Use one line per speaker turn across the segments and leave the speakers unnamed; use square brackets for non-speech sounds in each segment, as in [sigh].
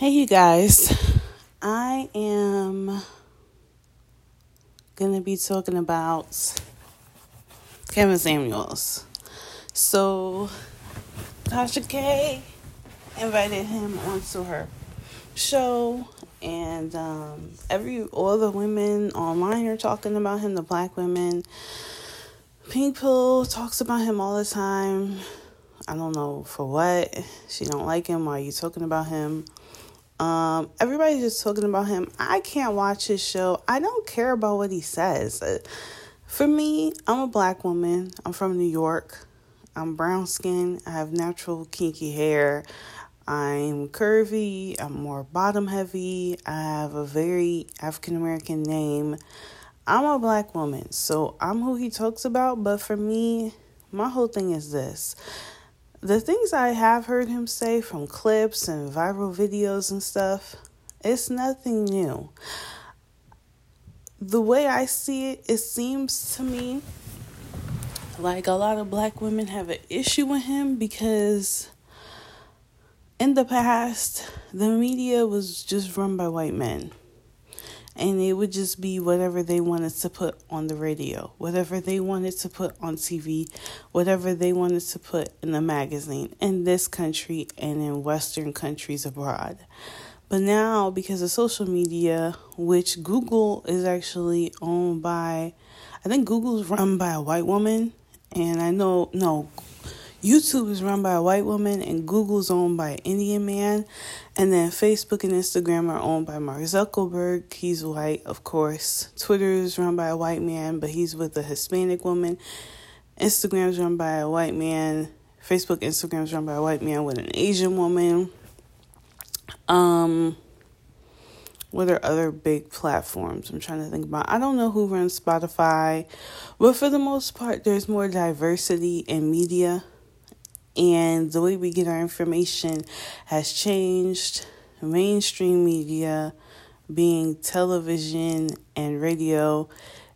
Hey, you guys. I am going to be talking about Kevin Samuels. So, Tasha K invited him onto her show, and um, every all the women online are talking about him. The black women, Pink Pill talks about him all the time. I don't know for what. She don't like him. Why are you talking about him? Um, everybody's just talking about him. I can't watch his show. I don't care about what he says. Uh, for me, I'm a black woman. I'm from New York. I'm brown skin. I have natural kinky hair. I'm curvy. I'm more bottom heavy. I have a very African American name. I'm a black woman, so I'm who he talks about. But for me, my whole thing is this the things I have heard him say from clips and viral videos and stuff, it's nothing new. The way I see it, it seems to me like a lot of black women have an issue with him because in the past, the media was just run by white men and it would just be whatever they wanted to put on the radio, whatever they wanted to put on TV, whatever they wanted to put in the magazine in this country and in Western countries abroad. But now, because of social media, which Google is actually owned by, I think Google's run by a white woman, and I know, no, YouTube is run by a white woman and Google's owned by an Indian man. And then Facebook and Instagram are owned by Mark Zuckerberg. He's white, of course. Twitter is run by a white man, but he's with a Hispanic woman. Instagram is run by a white man. Facebook, Instagram is run by a white man with an Asian woman. Um, what are other big platforms? I'm trying to think about. I don't know who runs Spotify, but for the most part, there's more diversity in media and the way we get our information has changed. Mainstream media, being television and radio,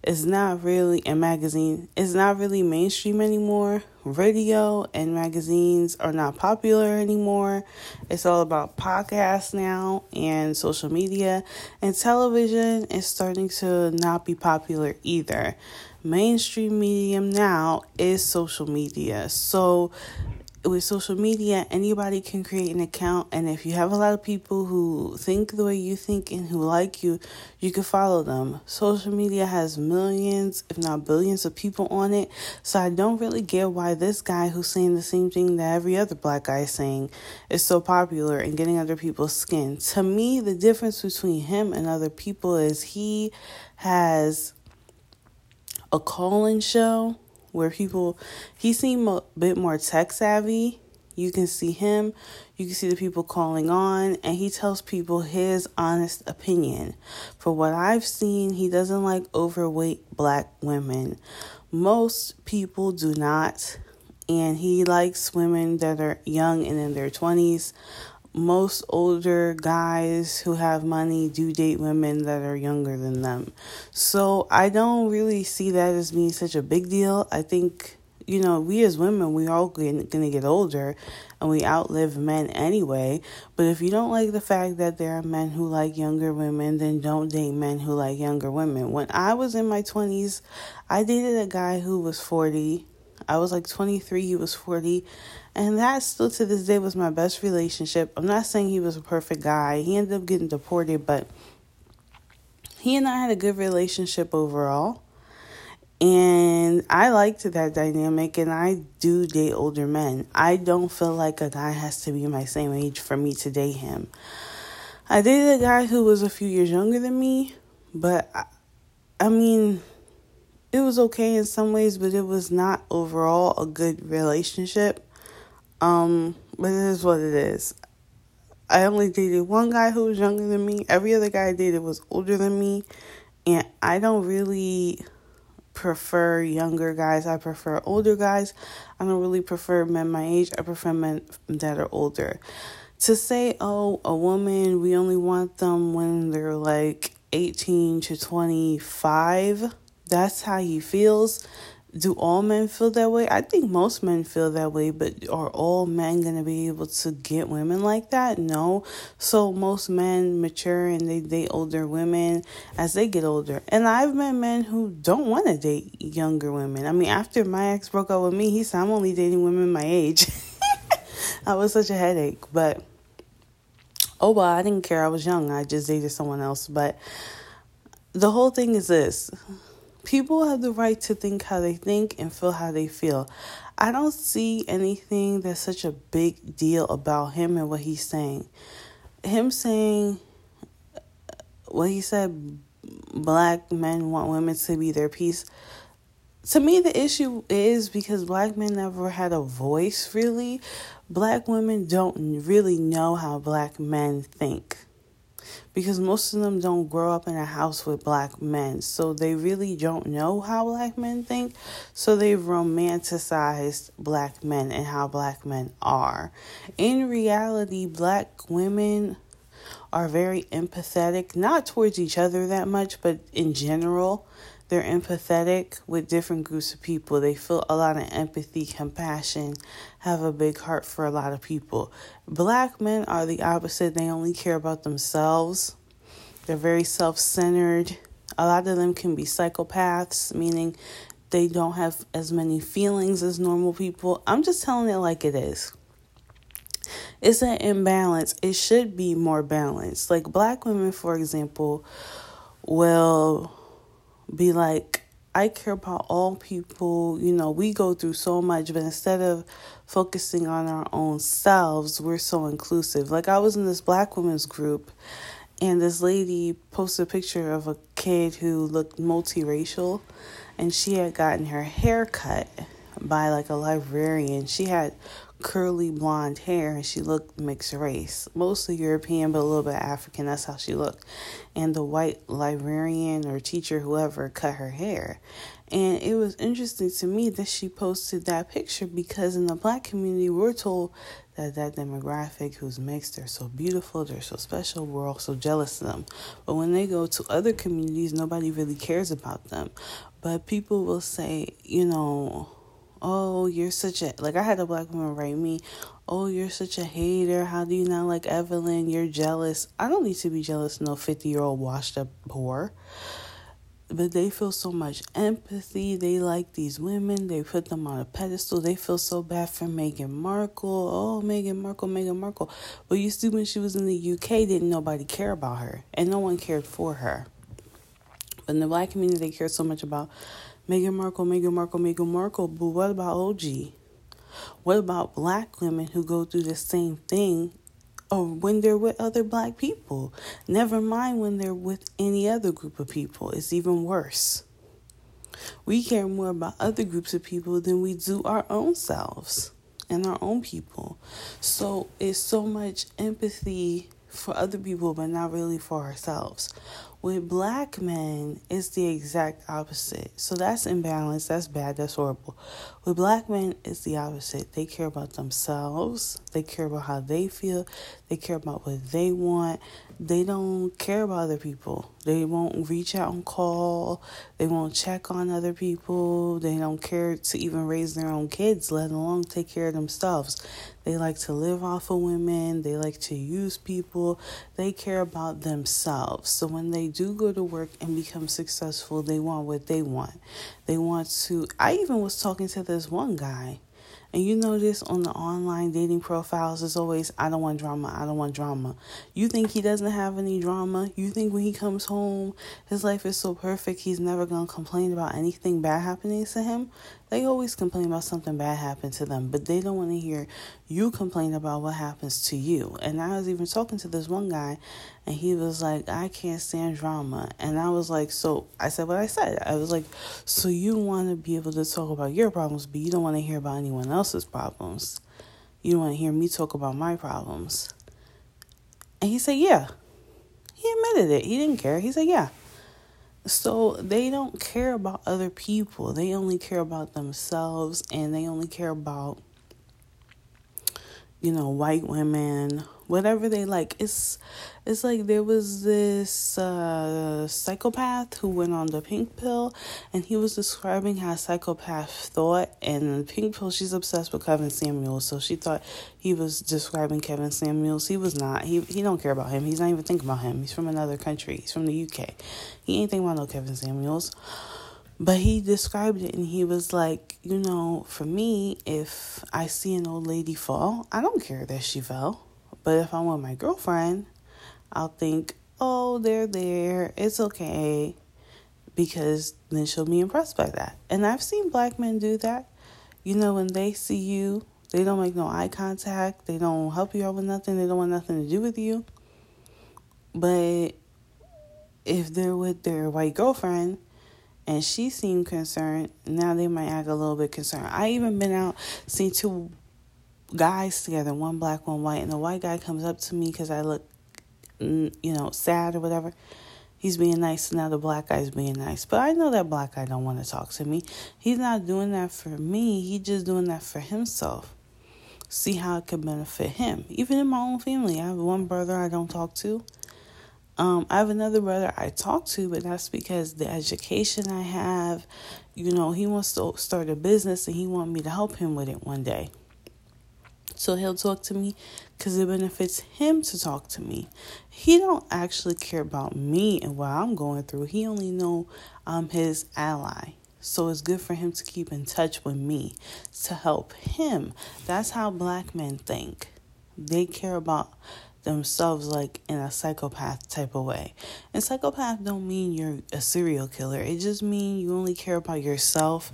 is not really a magazine. It's not really mainstream anymore. Radio and magazines are not popular anymore. It's all about podcasts now and social media. And television is starting to not be popular either. Mainstream medium now is social media. So with social media, anybody can create an account, and if you have a lot of people who think the way you think and who like you, you can follow them. Social media has millions, if not billions, of people on it, so I don't really get why this guy who's saying the same thing that every other black guy is saying is so popular and getting under people's skin. To me, the difference between him and other people is he has a call-in show where people he seemed a bit more tech savvy. You can see him, you can see the people calling on, and he tells people his honest opinion. For what I've seen, he doesn't like overweight black women. Most people do not, and he likes women that are young and in their 20s most older guys who have money do date women that are younger than them. So I don't really see that as being such a big deal. I think, you know, we as women, we all going to get older and we outlive men anyway. But if you don't like the fact that there are men who like younger women, then don't date men who like younger women. When I was in my 20s, I dated a guy who was 40 I was like 23, he was 40. And that still to this day was my best relationship. I'm not saying he was a perfect guy. He ended up getting deported, but he and I had a good relationship overall. And I liked that dynamic, and I do date older men. I don't feel like a guy has to be my same age for me to date him. I dated a guy who was a few years younger than me, but I, I mean, it was okay in some ways, but it was not overall a good relationship. Um, but it is what it is. I only dated one guy who was younger than me. Every other guy I dated was older than me. And I don't really prefer younger guys. I prefer older guys. I don't really prefer men my age. I prefer men that are older. To say, oh, a woman, we only want them when they're like 18 to 25 that's how he feels, do all men feel that way? I think most men feel that way, but are all men going to be able to get women like that? No. So most men mature and they date older women as they get older. And I've met men who don't want to date younger women. I mean, after my ex broke up with me, he said, I'm only dating women my age. [laughs] I was such a headache, but oh well, I didn't care. I was young. I just dated someone else. But the whole thing is this people have the right to think how they think and feel how they feel. I don't see anything that's such a big deal about him and what he's saying. Him saying uh, what he said black men want women to be their piece. To me, the issue is because black men never had a voice, really. Black women don't really know how black men think because most of them don't grow up in a house with black men. So they really don't know how black men think. So they've romanticized black men and how black men are. In reality, black women are very empathetic, not towards each other that much, but in general. They're empathetic with different groups of people. They feel a lot of empathy, compassion, have a big heart for a lot of people. Black men are the opposite. They only care about themselves. They're very self centered. A lot of them can be psychopaths, meaning they don't have as many feelings as normal people. I'm just telling it like it is. It's an imbalance. It should be more balanced. Like black women, for example, will be like, I care about all people. You know, we go through so much, but instead of focusing on our own selves, we're so inclusive. Like, I was in this black women's group, and this lady posted a picture of a kid who looked multiracial, and she had gotten her hair cut by like a librarian. She had curly blonde hair and she looked mixed race, mostly European but a little bit African. That's how she looked. And the white librarian or teacher, whoever, cut her hair. And it was interesting to me that she posted that picture because in the black community, we're told that that demographic who's mixed, they're so beautiful, they're so special, we're all so jealous of them. But when they go to other communities, nobody really cares about them. But people will say, you know, oh, you're such a, like I had a black woman write me, oh, you're such a hater. How do you not like Evelyn? You're jealous. I don't need to be jealous, no 50 year old washed up whore. But they feel so much empathy. They like these women. They put them on a pedestal. They feel so bad for Meghan Markle. Oh, Meghan Markle, Meghan Markle. But you see, when she was in the UK, didn't nobody care about her, and no one cared for her. But in the black community, they care so much about Meghan Markle, Meghan Markle, Meghan Markle, but what about OG? What about black women who go through the same thing or when they're with other black people? Never mind when they're with any other group of people. It's even worse. We care more about other groups of people than we do our own selves and our own people. So it's so much empathy for other people, but not really for ourselves. With black men, it's the exact opposite. So that's imbalance. That's bad. That's horrible. With black men, it's the opposite. They care about themselves. They care about how they feel. They care about what they want. They don't care about other people. They won't reach out and call. They won't check on other people. They don't care to even raise their own kids, let alone take care of themselves. They like to live off of women. They like to use people. They care about themselves. So when they do go to work and become successful, they want what they want. They want to. I even was talking to this one guy and you notice on the online dating profiles, it's always, I don't want drama, I don't want drama. You think he doesn't have any drama? You think when he comes home, his life is so perfect, he's never to complain about anything bad happening to him? They always complain about something bad happened to them, but they don't want to hear you complain about what happens to you. And I was even talking to this one guy, and he was like, I can't stand drama. And I was like, So I said what I said. I was like, So you want to be able to talk about your problems, but you don't want to hear about anyone else's problems. You don't want to hear me talk about my problems. And he said, Yeah. He admitted it. He didn't care. He said, Yeah. So they don't care about other people. They only care about themselves and they only care about, you know, white women, whatever they like. It's it's like there was this uh, psychopath who went on the pink pill, and he was describing how psychopath thought. And the pink pill, she's obsessed with Kevin Samuels, so she thought he was describing Kevin Samuels. He was not. He he don't care about him. He's not even thinking about him. He's from another country. He's from the UK. He ain't thinking about no Kevin Samuels. But he described it and he was like, you know, for me, if I see an old lady fall, I don't care that she fell. But if I'm with my girlfriend, I'll think, oh, they're there. It's okay. Because then she'll be impressed by that. And I've seen black men do that. You know, when they see you, they don't make no eye contact. They don't help you out with nothing. They don't want nothing to do with you. But if they're with their white girlfriend and she seemed concerned, now they might act a little bit concerned. I even been out, seen two guys together, one black, one white, and the white guy comes up to me because I look, you know, sad or whatever. He's being nice, and now the black guy's being nice. But I know that black guy don't want to talk to me. He's not doing that for me. He's just doing that for himself. See how it could benefit him. Even in my own family, I have one brother I don't talk to. Um, I have another brother I talk to, but that's because the education I have, you know, he wants to start a business and he want me to help him with it one day. So he'll talk to me because it benefits him to talk to me. He don't actually care about me and what I'm going through. He only know I'm his ally. So it's good for him to keep in touch with me to help him. That's how black men think. They care about themselves like in a psychopath type of way. And psychopath don't mean you're a serial killer. It just means you only care about yourself.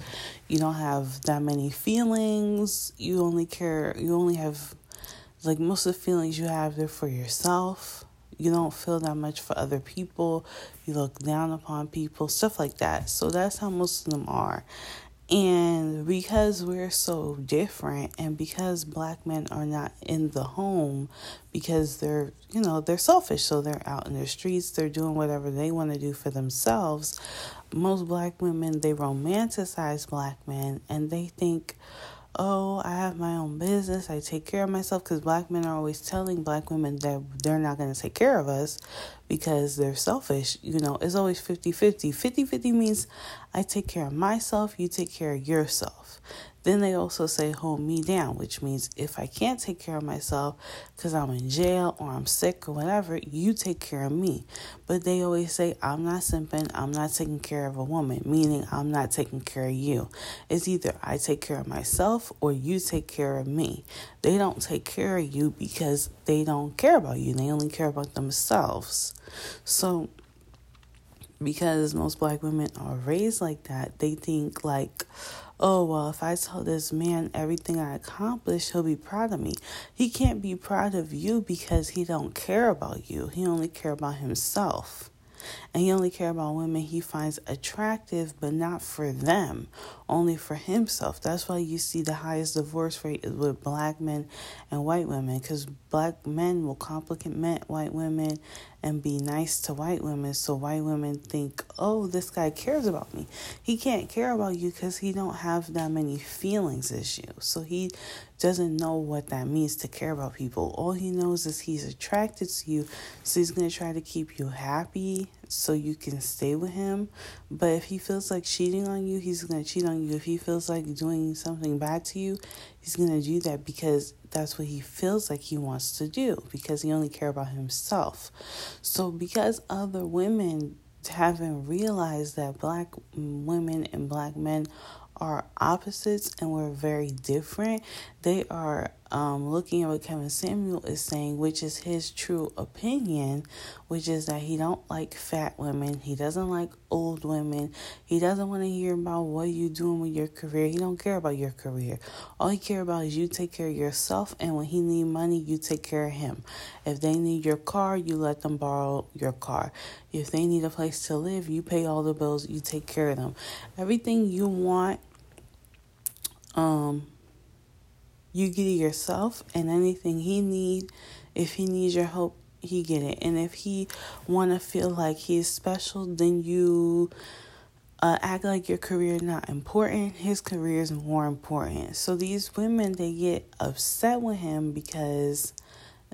You don't have that many feelings. You only care you only have like most of the feelings you have they're for yourself. You don't feel that much for other people. You look down upon people, stuff like that. So that's how most of them are. And because we're so different, and because black men are not in the home, because they're, you know, they're selfish, so they're out in the streets, they're doing whatever they want to do for themselves. Most black women, they romanticize black men and they think, oh, I have my own business, I take care of myself, because black men are always telling black women that they're not going to take care of us because they're selfish. You know, it's always 50 50. 50 50 means I take care of myself, you take care of yourself. Then they also say hold me down, which means if I can't take care of myself because I'm in jail or I'm sick or whatever, you take care of me. But they always say I'm not simping, I'm not taking care of a woman, meaning I'm not taking care of you. It's either I take care of myself or you take care of me. They don't take care of you because they don't care about you, they only care about themselves. So, because most black women are raised like that, they think like, oh, well, if I tell this man everything I accomplished, he'll be proud of me. He can't be proud of you because he don't care about you. He only care about himself. And he only care about women he finds attractive, but not for them, only for himself. That's why you see the highest divorce rate is with black men and white women, because black men will compliment white women and be nice to white women so white women think oh this guy cares about me. He can't care about you because he don't have that many feelings you. So he doesn't know what that means to care about people. All he knows is he's attracted to you so he's going to try to keep you happy so you can stay with him. But if he feels like cheating on you, he's going to cheat on you. If he feels like doing something bad to you, he's going to do that because that's what he feels like he wants to do because he only cares about himself. So because other women haven't realized that black women and black men are opposites and we're very different. They are um, looking at what Kevin Samuel is saying, which is his true opinion, which is that he don't like fat women. He doesn't like old women. He doesn't want to hear about what you doing with your career. He don't care about your career. All he care about is you take care of yourself, and when he need money, you take care of him. If they need your car, you let them borrow your car. If they need a place to live, you pay all the bills. You take care of them. Everything you want um you get it yourself and anything he need if he needs your help he get it and if he want to feel like he's special then you uh, act like your career not important his career is more important so these women they get upset with him because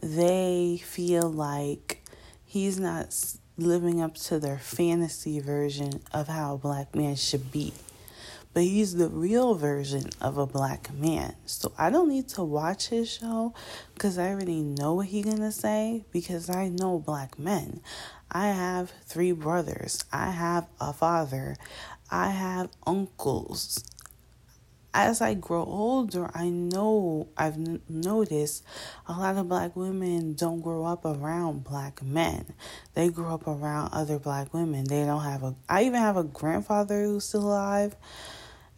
they feel like he's not living up to their fantasy version of how a black man should be. But he's the real version of a black man. So I don't need to watch his show because I already know what he's going to say because I know black men. I have three brothers. I have a father. I have uncles as I grow older, I know I've n- noticed a lot of black women don't grow up around black men. They grow up around other black women. They don't have a. I even have a grandfather who's still alive.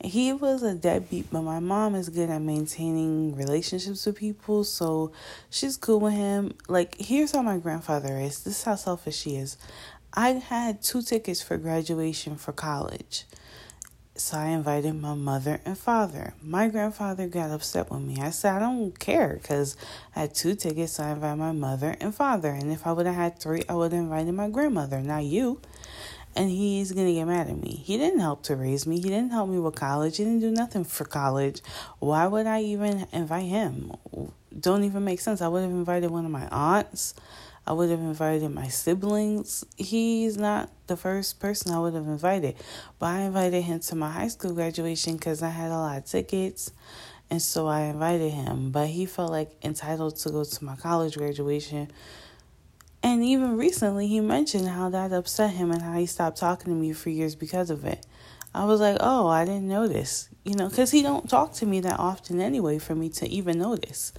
He was a deadbeat, but my mom is good at maintaining relationships with people, so she's cool with him. Like, here's how my grandfather is. This is how selfish she is. I had two tickets for graduation for college. So I invited my mother and father. My grandfather got upset with me. I said, I don't care because I had two tickets, so I invited my mother and father. And if I would have had three, I would have invited my grandmother, not you. And he's to get mad at me. He didn't help to raise me. He didn't help me with college. He didn't do nothing for college. Why would I even invite him? Don't even make sense. I would have invited one of my aunts. I would have invited my siblings. He's not the first person I would have invited, but I invited him to my high school graduation because I had a lot of tickets, and so I invited him. But he felt like entitled to go to my college graduation. And even recently, he mentioned how that upset him and how he stopped talking to me for years because of it. I was like, oh, I didn't notice, you know, because he don't talk to me that often anyway for me to even notice.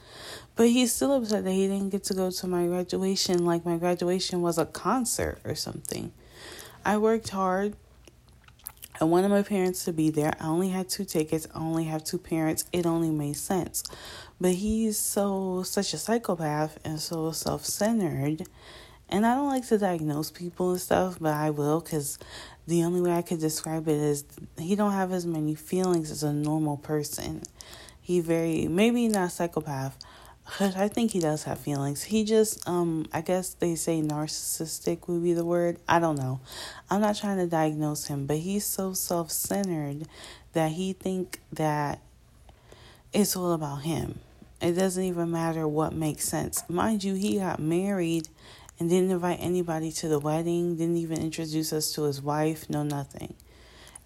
But he's still upset that he didn't get to go to my graduation like my graduation was a concert or something. I worked hard. I wanted my parents to be there. I only had two tickets. I only have two parents. It only made sense. But he's so such a psychopath and so self-centered. And I don't like to diagnose people and stuff, but I will cuz the only way I could describe it is he don't have as many feelings as a normal person. He very maybe not psychopath. But I think he does have feelings. He just um I guess they say narcissistic would be the word. I don't know. I'm not trying to diagnose him, but he's so self-centered that he think that it's all about him. It doesn't even matter what makes sense. Mind you, he got married and didn't invite anybody to the wedding, didn't even introduce us to his wife, no nothing.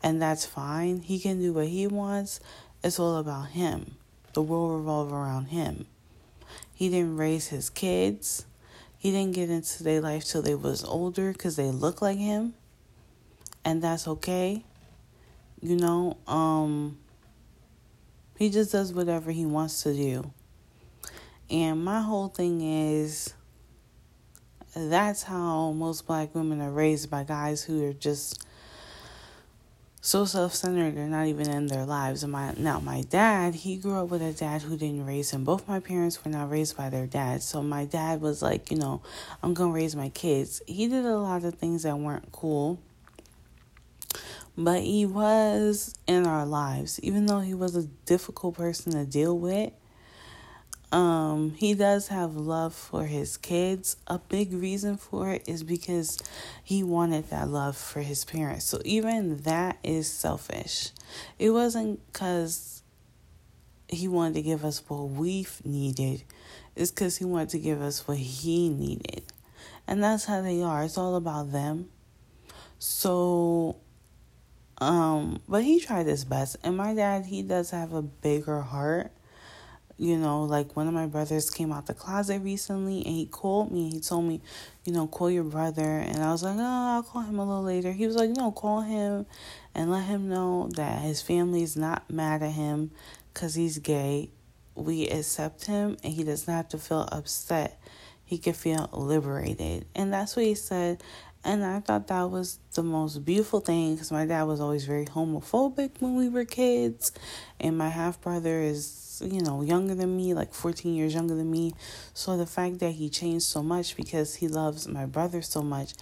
And that's fine. He can do what he wants. It's all about him. The world revolves around him. He didn't raise his kids. He didn't get into their life till they was older because they look like him. And that's okay. You know, um he just does whatever he wants to do. And my whole thing is that's how most black women are raised by guys who are just so self-centered they're not even in their lives. And my now my dad he grew up with a dad who didn't raise him. Both my parents were not raised by their dads so my dad was like you know i'm gonna raise my kids. He did a lot of things that weren't cool but he was in our lives. Even though he was a difficult person to deal with um, he does have love for his kids. A big reason for it is because he wanted that love for his parents. So even that is selfish. It wasn't because he wanted to give us what we needed. It's because he wanted to give us what he needed. And that's how they are. It's all about them. So, um, but he tried his best. And my dad, he does have a bigger heart you know, like one of my brothers came out the closet recently and he called me. He told me, you know, call your brother. And I was like, oh, I'll call him a little later. He was like, no, call him and let him know that his family is not mad at him because he's gay. We accept him and he does not have to feel upset. He can feel liberated. And that's what he said. And I thought that was the most beautiful thing because my dad was always very homophobic when we were kids. And my half brother is you know, younger than me, like 14 years younger than me. So the fact that he changed so much because he loves my brother so much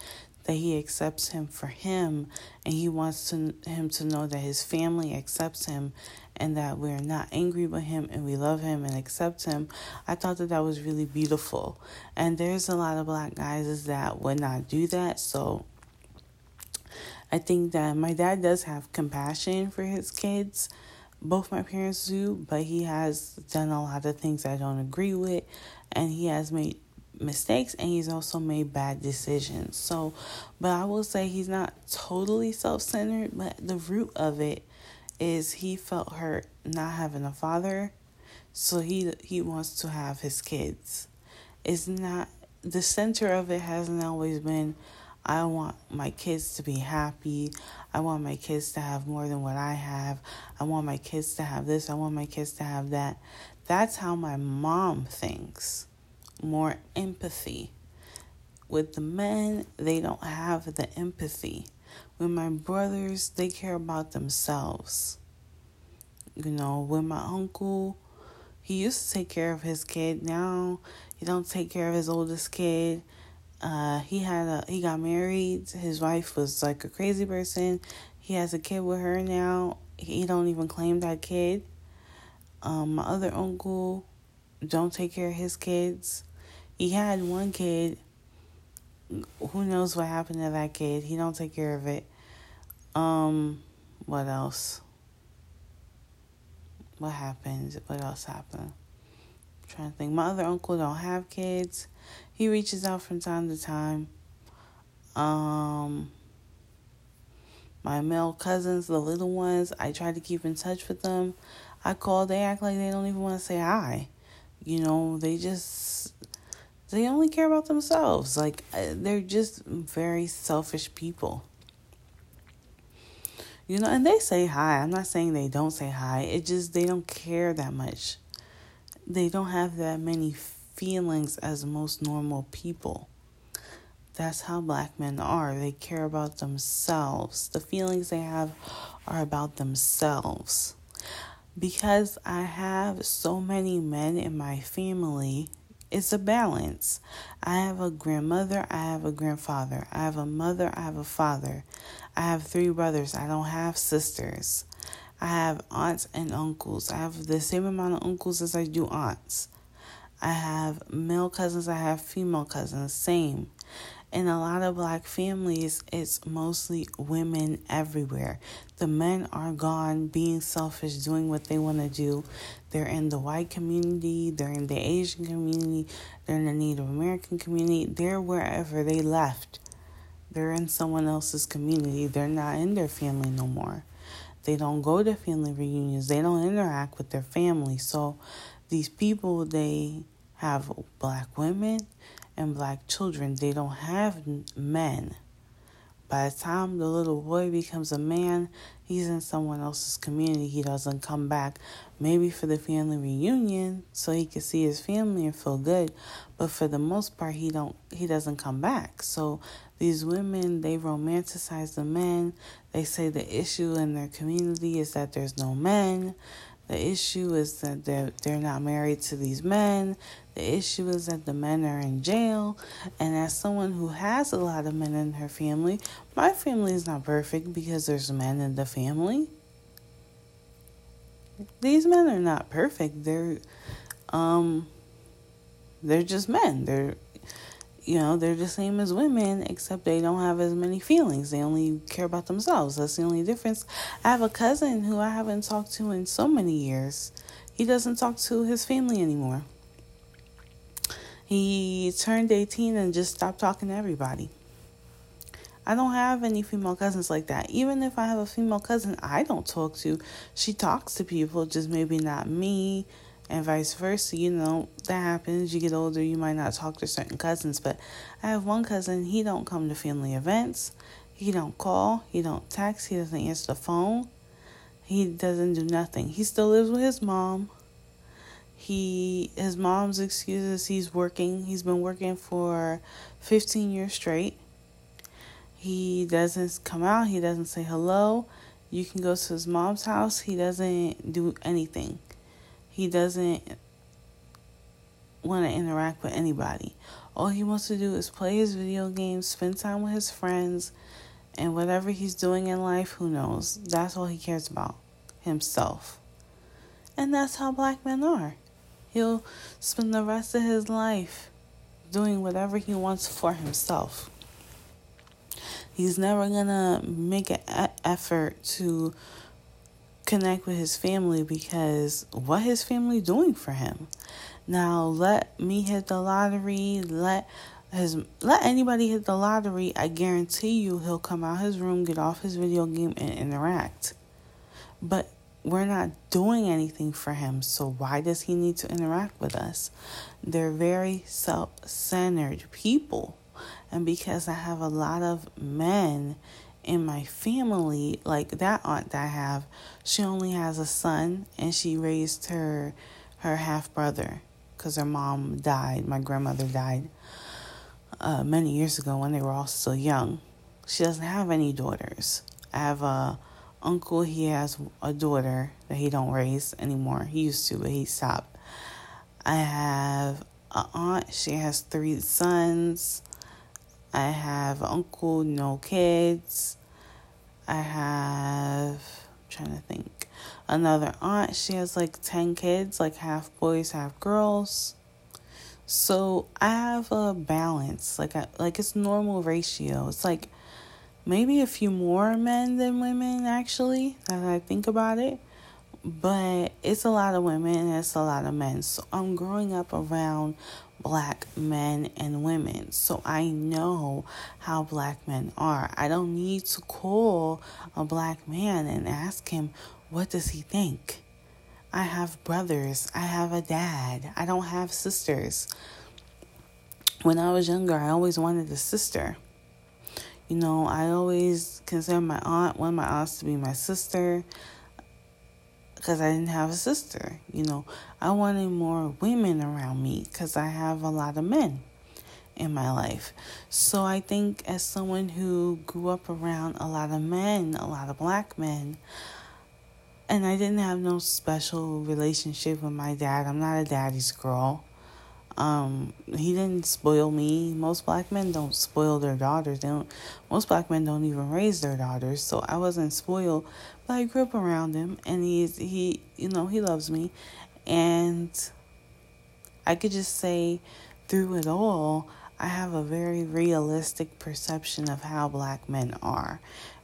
that he accepts him for him and he wants to, him to know that his family accepts him and that we're not angry with him and we love him and accept him. I thought that that was really beautiful. And there's a lot of black guys that would not do that. So I think that my dad does have compassion for his kids both my parents do, but he has done a lot of things I don't agree with, and he has made mistakes and he's also made bad decisions. So, but I will say he's not totally self centered, but the root of it is he felt hurt not having a father, so he he wants to have his kids. It's not the center of it hasn't always been I want my kids to be happy. I want my kids to have more than what I have. I want my kids to have this. I want my kids to have that. That's how my mom thinks. More empathy. With the men, they don't have the empathy. With my brothers, they care about themselves. You know, with my uncle, he used to take care of his kid. Now he don't take care of his oldest kid uh, he had a he got married. His wife was like a crazy person. He has a kid with her now. He don't even claim that kid. Um, my other uncle don't take care of his kids. He had one kid. Who knows what happened to that kid? He don't take care of it. Um, what else? What happened? What else happened? I'm trying to think. My other uncle don't have kids. He reaches out from time to time. Um, my male cousins, the little ones, I try to keep in touch with them. I call, they act like they don't even want to say hi. You know, they just they only care about themselves. Like uh, they're just very selfish people. You know, and they say hi. I'm not saying they don't say hi. It just they don't care that much. They don't have that many feelings as most normal people. That's how black men are. They care about themselves. The feelings they have are about themselves. Because I have so many men in my family, it's a balance. I have a grandmother, I have a grandfather, I have a mother, I have a father. I have three brothers, I don't have sisters. I have aunts and uncles. I have the same amount of uncles as I do aunts. I have male cousins, I have female cousins, same. In a lot of black families, it's mostly women everywhere. The men are gone, being selfish, doing what they want to do. They're in the white community, they're in the Asian community, they're in the Native American community, they're wherever they left. They're in someone else's community, they're not in their family no more. They don't go to family reunions, they don't interact with their family. So these people, they have black women and black children. They don't have men. By the time the little boy becomes a man, he's in someone else's community. He doesn't come back, maybe for the family reunion, so he can see his family and feel good. But for the most part, he don't. He doesn't come back. So these women, they romanticize the men. They say the issue in their community is that there's no men. The issue is that they're, they're not married to these men. The issue is that the men are in jail. And as someone who has a lot of men in her family, my family is not perfect because there's men in the family. These men are not perfect. They're um they're just men. They're you know, they're the same as women, except they don't have as many feelings. They only care about themselves. That's the only difference. I have a cousin who I haven't talked to in so many years. He doesn't talk to his family anymore. He turned 18 and just stopped talking to everybody. I don't have any female cousins like that. Even if I have a female cousin I don't talk to, she talks to people, just maybe not me and vice versa. You know, that happens. You get older, you might not talk to certain cousins, but I have one cousin, he don't come to family events. He don't call, he don't text, he doesn't answer the phone. He doesn't do nothing. He still lives with his mom. He his mom's excuses he's working. He's been working for 15 years straight. He doesn't come out, he doesn't say hello. You can go to his mom's house, he doesn't do anything. He doesn't want to interact with anybody. All he wants to do is play his video games, spend time with his friends, and whatever he's doing in life, who knows? That's all he cares about himself. And that's how black men are. He'll spend the rest of his life doing whatever he wants for himself. He's never gonna make an effort to connect with his family because what his family doing for him? Now let me hit the lottery, let his let anybody hit the lottery, I guarantee you he'll come out his room, get off his video game and interact. But we're not doing anything for him, so why does he need to interact with us? They're very self-centered people. And because I have a lot of men in my family, like that aunt that I have, she only has a son and she raised her her half brother because her mom died. My grandmother died uh, many years ago when they were all still young. She doesn't have any daughters. I have a uncle. He has a daughter that he don't raise anymore. He used to, but he stopped. I have an aunt. She has three sons. I have uncle, no kids. I have, I'm trying to think, another aunt. She has like 10 kids, like half boys, half girls. So I have a balance, like I, like it's normal ratio. It's like maybe a few more men than women actually. That I think about it, but it's a lot of women and it's a lot of men. So I'm growing up around black men and women. So I know how black men are. I don't need to call a black man and ask him, what does he think? I have brothers. I have a dad. I don't have sisters. When I was younger, I always wanted a sister. You know, I always considered my aunt, one of my aunts to be my sister because I didn't have a sister. You know, I wanted more women around me because I have a lot of men in my life. So I think, as someone who grew up around a lot of men, a lot of black men, and I didn't have no special relationship with my dad, I'm not a daddy's girl. Um, he didn't spoil me. Most black men don't spoil their daughters. They don't. Most black men don't even raise their daughters. So I wasn't spoiled, but I grew up around him, and he's he. You know, he loves me, and I could just say, through it all, I have a very realistic perception of how black men are.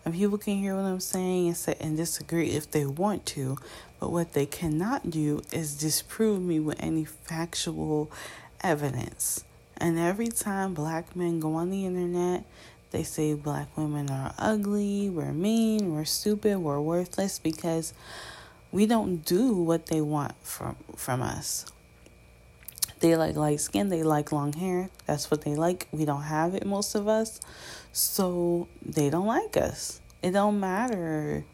And people can hear what I'm saying and say and disagree if they want to, but what they cannot do is disprove me with any factual evidence. And every time black men go on the internet, they say black women are ugly, we're mean, we're stupid, we're worthless because we don't do what they want from from us. They like light skin, they like long hair. That's what they like. We don't have it most of us. So they don't like us. It don't matter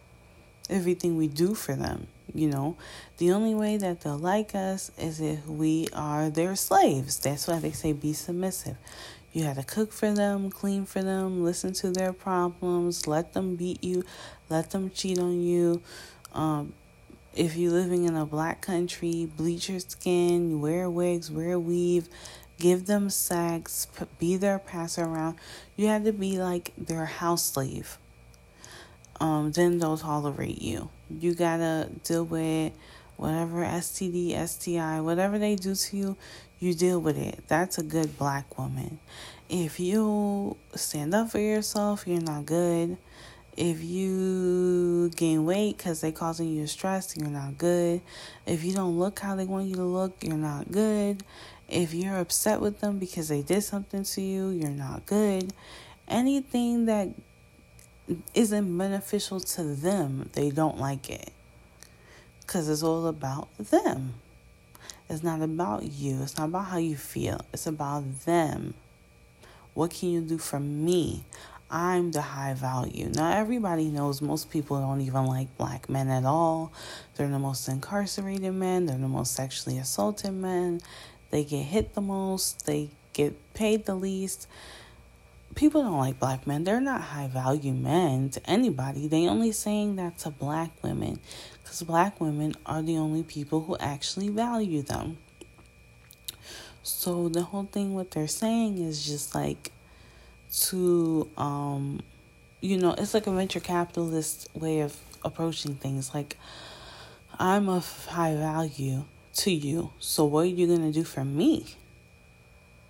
everything we do for them, you know. The only way that they'll like us is if we are their slaves. That's why they say be submissive. You have to cook for them, clean for them, listen to their problems, let them beat you, let them cheat on you. Um, if you're living in a black country, bleach your skin, wear wigs, wear weave, give them sex, be their passer around. You have to be like their house slave um, then they'll tolerate you. You gotta deal with whatever STD, STI, whatever they do to you, you deal with it. That's a good black woman. If you stand up for yourself, you're not good. If you gain weight because they're causing you stress, you're not good. If you don't look how they want you to look, you're not good. If you're upset with them because they did something to you, you're not good. Anything that isn't beneficial to them, they don't like it. Because it's all about them. It's not about you. It's not about how you feel. It's about them. What can you do for me? I'm the high value. Now, everybody knows most people don't even like black men at all. They're the most incarcerated men, they're the most sexually assaulted men. They get hit the most, they get paid the least people don't like black men. They're not high value men to anybody. They only saying that to black women because black women are the only people who actually value them. So the whole thing what they're saying is just like to um you know, it's like a venture capitalist way of approaching things like I'm of high value to you. So what are you going to do for me?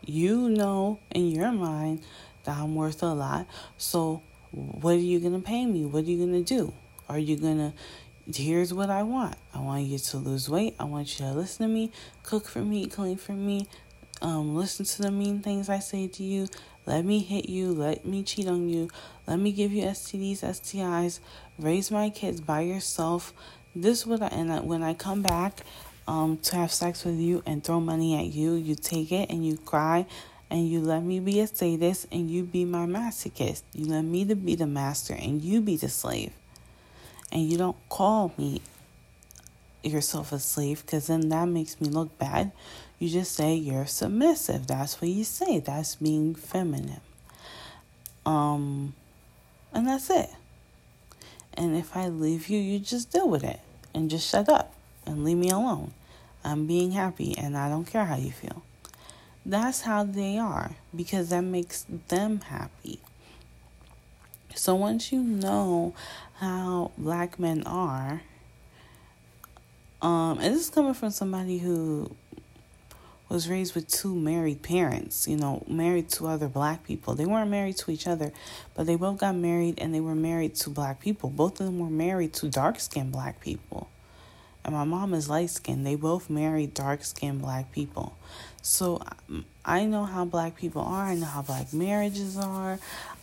You know in your mind that I'm worth a lot. So, what are you going to pay me? What are you going to do? Are you going to here's what I want. I want you to lose weight. I want you to listen to me, cook for me, clean for me, um, listen to the mean things I say to you. Let me hit you. Let me cheat on you. Let me give you STDs, STIs. Raise my kids by yourself. This would and when I come back, um, to have sex with you and throw money at you, you take it and you cry and you let me be a sadist and you be my masochist. You let me to be the master and you be the slave. And you don't call me yourself a slave because then that makes me look bad. You just say you're submissive. That's what you say. That's being feminine. Um and that's it. And if I leave you, you just deal with it and just shut up and leave me alone. I'm being happy and I don't care how you feel. That's how they are because that makes them happy. So once you know how black men are, um, and this is coming from somebody who was raised with two married parents, you know, married to other black people. They weren't married to each other, but they both got married and they were married to black people. Both of them were married to dark skinned black people. And my mom is light skinned. They both married dark skinned black people. So I know how black people are. I know how black marriages are.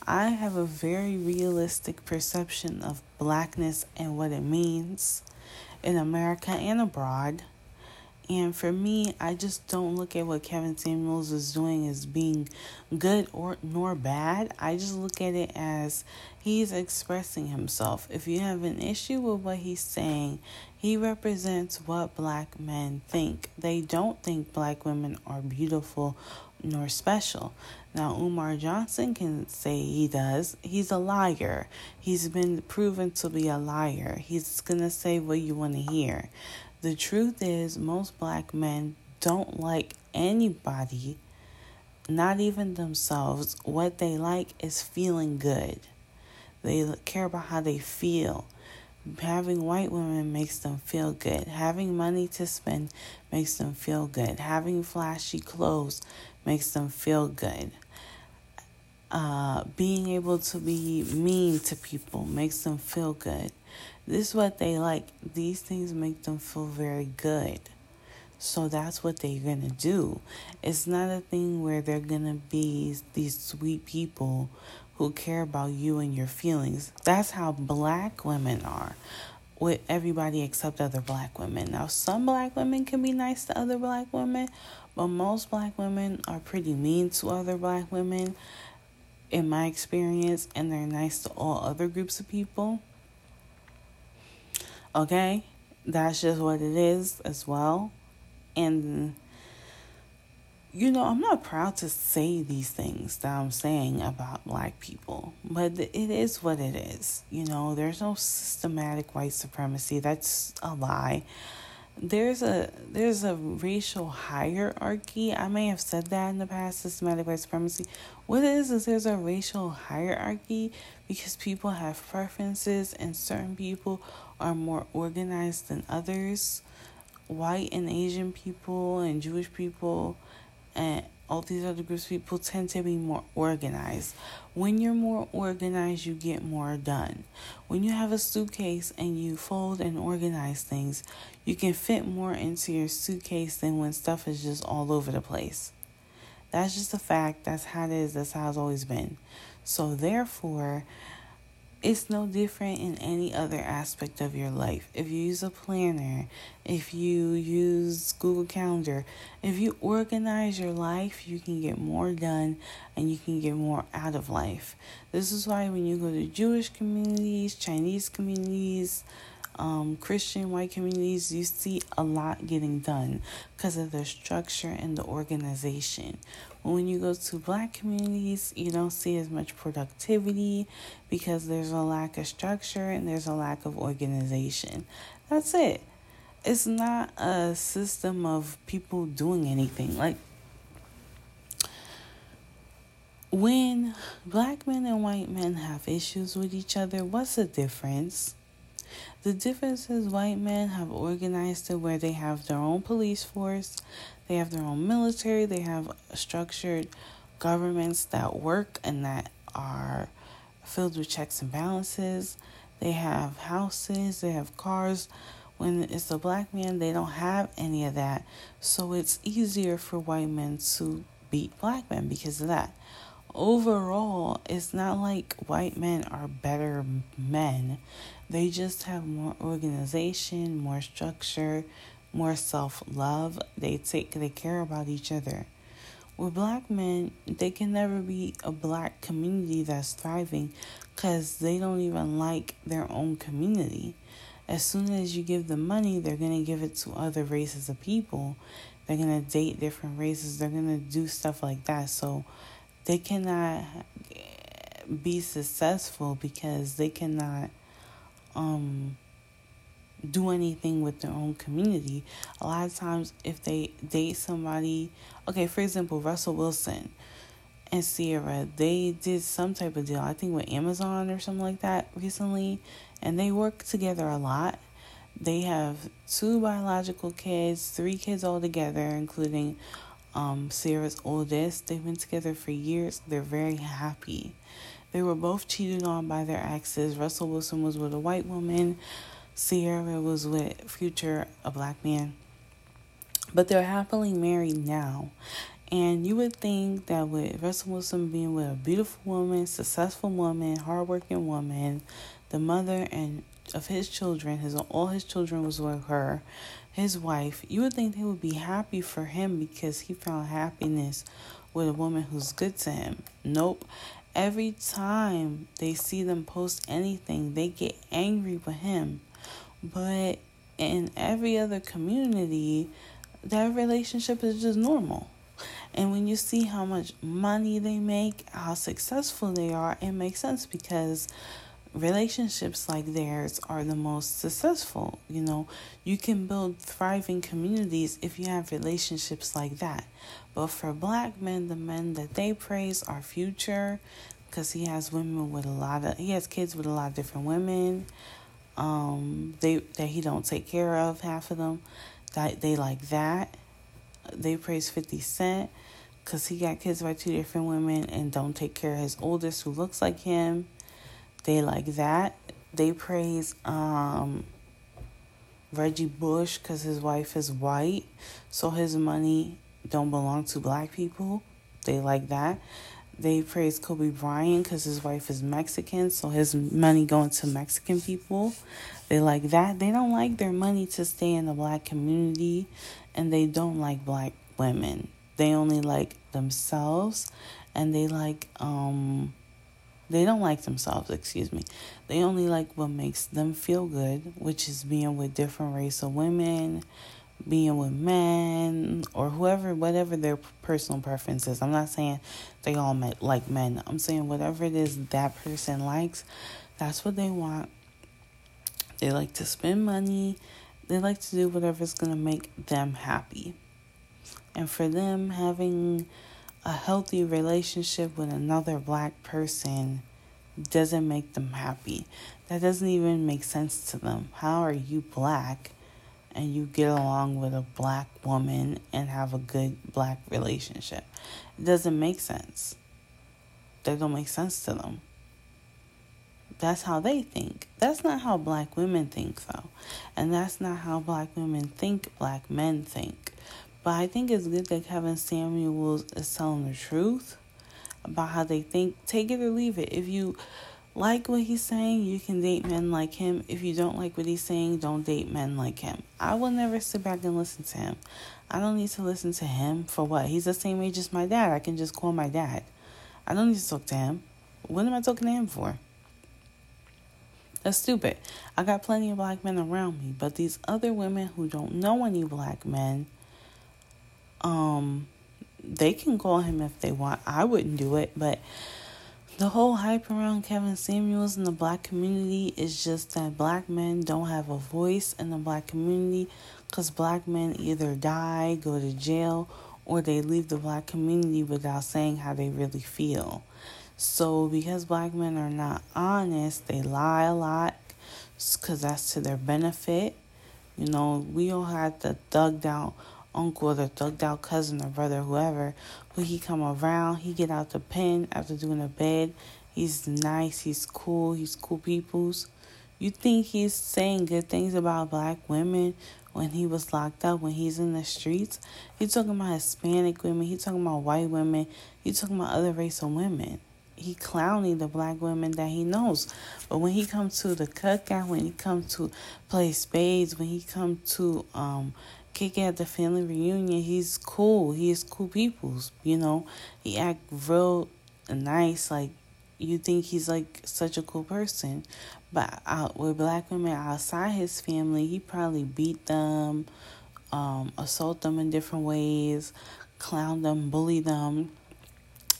I have a very realistic perception of blackness and what it means in America and abroad. And for me, I just don't look at what Kevin Samuels is doing as being good or nor bad. I just look at it as he's expressing himself. If you have an issue with what he's saying, he represents what black men think. They don't think black women are beautiful nor special. Now, Umar Johnson can say he does. He's a liar. He's been proven to be a liar. He's going to say what you want to hear. The truth is, most black men don't like anybody, not even themselves. What they like is feeling good. They care about how they feel. Having white women makes them feel good. Having money to spend makes them feel good. Having flashy clothes makes them feel good. Uh, being able to be mean to people makes them feel good. This is what they like. These things make them feel very good. So that's what they're going to do. It's not a thing where they're going to be these sweet people who care about you and your feelings. That's how black women are with everybody except other black women. Now, some black women can be nice to other black women, but most black women are pretty mean to other black women, in my experience, and they're nice to all other groups of people. Okay? That's just what it is as well. And, you know, I'm not proud to say these things that I'm saying about black people, but it is what it is. You know, there's no systematic white supremacy. That's a lie. There's a there's a racial hierarchy. I may have said that in the past, systematic white supremacy. What it is is there's a racial hierarchy because people have preferences and certain people are more organized than others. White and Asian people and Jewish people and all these other groups of people tend to be more organized. When you're more organized, you get more done. When you have a suitcase and you fold and organize things, you can fit more into your suitcase than when stuff is just all over the place. That's just a fact. That's how it is. That's how it's always been. So, therefore, it's no different in any other aspect of your life. If you use a planner, if you use Google Calendar, if you organize your life, you can get more done and you can get more out of life. This is why when you go to Jewish communities, Chinese communities, um, Christian white communities, you see a lot getting done because of the structure and the organization. When you go to black communities, you don't see as much productivity because there's a lack of structure and there's a lack of organization. That's it. It's not a system of people doing anything. Like, when black men and white men have issues with each other, what's the difference? The difference is white men have organized it where they have their own police force, they have their own military, they have structured governments that work and that are filled with checks and balances. they have houses, they have cars. When it's a black man, they don't have any of that. So it's easier for white men to beat black men because of that. Overall, it's not like white men are better men. They just have more organization, more structure, more self-love. They take they care about each other. With black men, they can never be a black community that's thriving because they don't even like their own community. As soon as you give them money, they're going to give it to other races of people. They're going to date different races. They're going to do stuff like that. So they cannot be successful because they cannot um do anything with their own community. A lot of times if they date somebody, okay, for example, Russell Wilson and Ciara, they did some type of deal, I think with Amazon or something like that recently, and they work together a lot. They have two biological kids, three kids all together, including um, Ciara's oldest. They've been together for years. They're very happy. They were both cheated on by their exes. Russell Wilson was with a white woman. Ciara was with Future, a black man. But they're happily married now. And you would think that with Russell Wilson being with a beautiful woman, successful woman, hardworking woman, the mother and of his children, his all his children was with her, his wife, you would think they would be happy for him because he found happiness with a woman who's good to him. Nope. Every time they see them post anything, they get angry with him. But in every other community, that relationship is just normal. And when you see how much money they make, how successful they are, it makes sense because relationships like theirs are the most successful. You know, you can build thriving communities if you have relationships like that. But for black men, the men that they praise are future because he has women with a lot of, he has kids with a lot of different women. Um, they that he don't take care of half of them. That they like that. They praise Fifty Cent because he got kids by two different women and don't take care of his oldest who looks like him. They like that. They praise um, Reggie Bush because his wife is white, so his money don't belong to black people. They like that. They praise Kobe Bryant because his wife is Mexican, so his money going to Mexican people. They like that. They don't like their money to stay in the black community, and they don't like black women. They only like themselves, and they like um they don't like themselves, excuse me. They only like what makes them feel good, which is being with different race of women, being with men, or whoever, whatever their personal preference is. I'm not saying they all like men. I'm saying whatever it is that person likes, that's what they want. They like to spend money. They like to do whatever's going to make them happy. And for them, having a healthy relationship with another black person doesn't make them happy. That doesn't even make sense to them. How are you black and you get along with a black woman and have a good black relationship? It doesn't make sense. That don't make sense to them. That's how they think. That's not how black women think, though. And that's not how black women think black men think. But I think it's good that Kevin Samuels is telling the truth about how they think. Take it or leave it. If you like what he's saying, you can date men like him. If you don't like what he's saying, don't date men like him. I will never sit back and listen to him. I don't need to listen to him for what? He's the same age as my dad. I can just call my dad. I don't need to talk to him. What am I talking to him for? That's stupid. I got plenty of black men around me, but these other women who don't know any black men um, they can call him if they want. I wouldn't do it, but the whole hype around Kevin Samuels in the black community is just that black men don't have a voice in the black community because black men either die, go to jail, or they leave the black community without saying how they really feel. So, because black men are not honest, they lie a lot because that's to their benefit. You know, we all had the thugged out uncle or the thugged out cousin or brother, whoever, when he come around, he get out the pen after doing a bed. He's nice, he's cool, he's cool peoples. You think he's saying good things about black women when he was locked up, when he's in the streets? He talking about Hispanic women, he talking about white women, he talking about other race of women. He clowning the black women that he knows. But when he comes to the cookout, when he comes to play spades, when he comes to um kick at the family reunion, he's cool. He is cool peoples, you know. He act real nice, like you think he's like such a cool person. But out with black women outside his family, he probably beat them, um, assault them in different ways, clown them, bully them,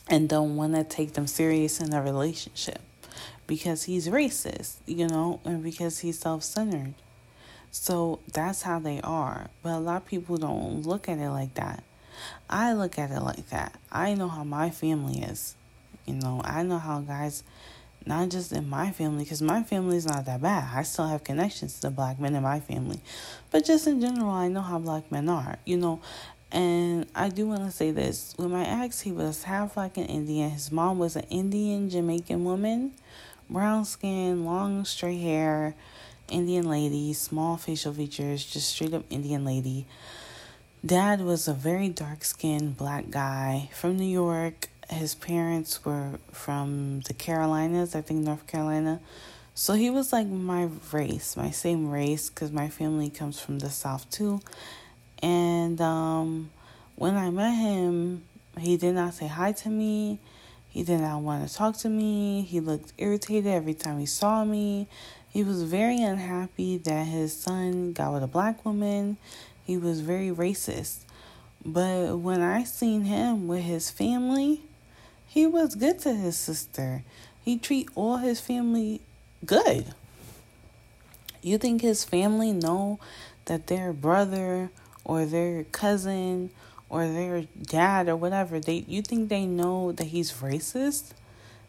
and don't want to take them serious in a relationship because he's racist, you know, and because he's self centered. So that's how they are. But a lot of people don't look at it like that. I look at it like that. I know how my family is. You know, I know how guys not just in my family, because my family is not that bad. I still have connections to the black men in my family. But just in general, I know how black men are, you know. And I do want to say this. With my ex, he was half like an Indian. His mom was an Indian Jamaican woman, brown skin, long straight hair, Indian lady, small facial features, just straight up Indian lady. Dad was a very dark skinned black guy from New York his parents were from the Carolinas, I think North Carolina. So he was like my race, my same race, because my family comes from the South too. And um, when I met him, he did not say hi to me. He did not want to talk to me. He looked irritated every time he saw me. He was very unhappy that his son got with a black woman. He was very racist. But when I seen him with his family, he was good to his sister. He treat all his family good. You think his family know that their brother or their cousin or their dad or whatever they you think they know that he's racist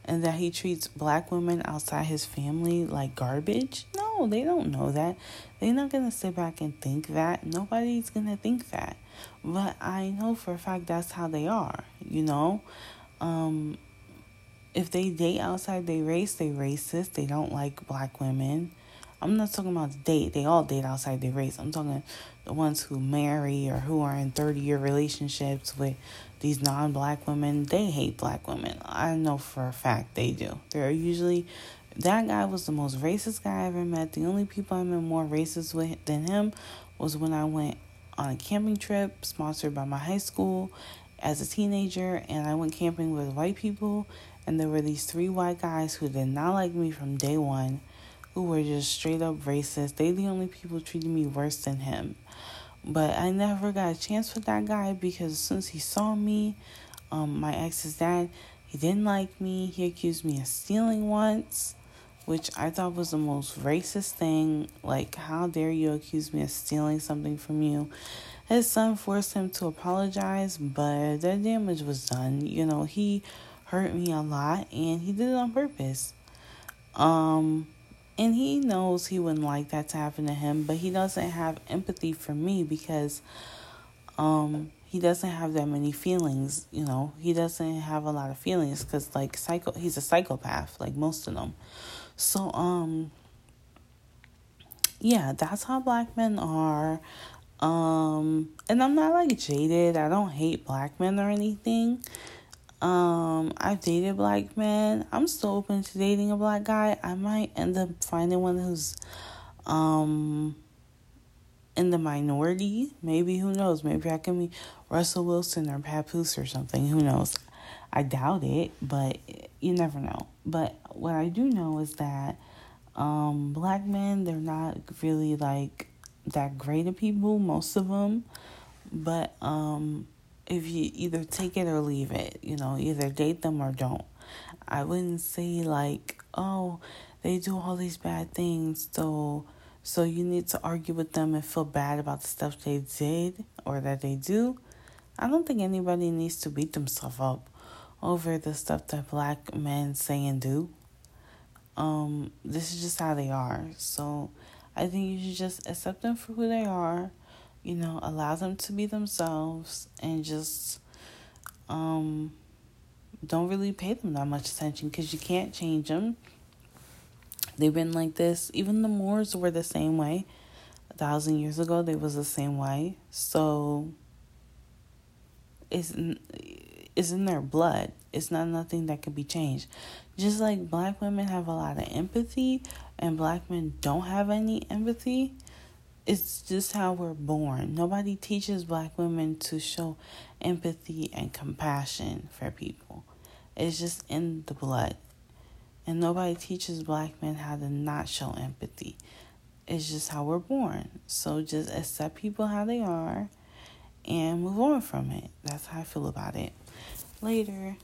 and that he treats black women outside his family like garbage? No, they don't know that. They're not going to sit back and think that. Nobody's going to think that. But I know for a fact that's how they are, you know? Um, if they date outside their race, they racist. They don't like black women. I'm not talking about date. They all date outside their race. I'm talking the ones who marry or who are in 30 year relationships with these non black women. They hate black women. I know for a fact they do. They're usually, that guy was the most racist guy I ever met. The only people I met more racist with than him was when I went on a camping trip sponsored by my high school as a teenager and I went camping with white people and there were these three white guys who did not like me from day one who were just straight up racist. They the only people treating me worse than him. But I never got a chance with that guy because as soon as he saw me, um, my ex's dad, he didn't like me. He accused me of stealing once, which I thought was the most racist thing. Like, how dare you accuse me of stealing something from you? His son forced him to apologize, but the damage was done. You know, he hurt me a lot and he did it on purpose. Um and he knows he wouldn't like that to happen to him, but he doesn't have empathy for me because um he doesn't have that many feelings, you know. He doesn't have a lot of feelings cuz like psycho he's a psychopath like most of them. So um yeah, that's how black men are. Um, and I'm not like jaded. I don't hate black men or anything. Um, I've dated black men. I'm still open to dating a black guy. I might end up finding one who's um in the minority. Maybe who knows? Maybe I can be Russell Wilson or Papoose or something. Who knows? I doubt it, but you never know. But what I do know is that um black men they're not really like that great of people, most of them. But um, if you either take it or leave it, you know, either date them or don't. I wouldn't say like, oh, they do all these bad things, so so you need to argue with them and feel bad about the stuff they did or that they do. I don't think anybody needs to beat themselves up over the stuff that black men say and do. Um, this is just how they are. So I think you should just accept them for who they are, you know, allow them to be themselves and just um don't really pay them that much attention cuz you can't change them. They've been like this. Even the Moors were the same way. A thousand years ago, they was the same way. So it's it's in their blood. It's not nothing that can be changed. Just like black women have a lot of empathy and black men don't have any empathy, it's just how we're born. Nobody teaches black women to show empathy and compassion for people. It's just in the blood. And nobody teaches black men how to not show empathy. It's just how we're born. So just accept people how they are and move on from it. That's how I feel about it. Later.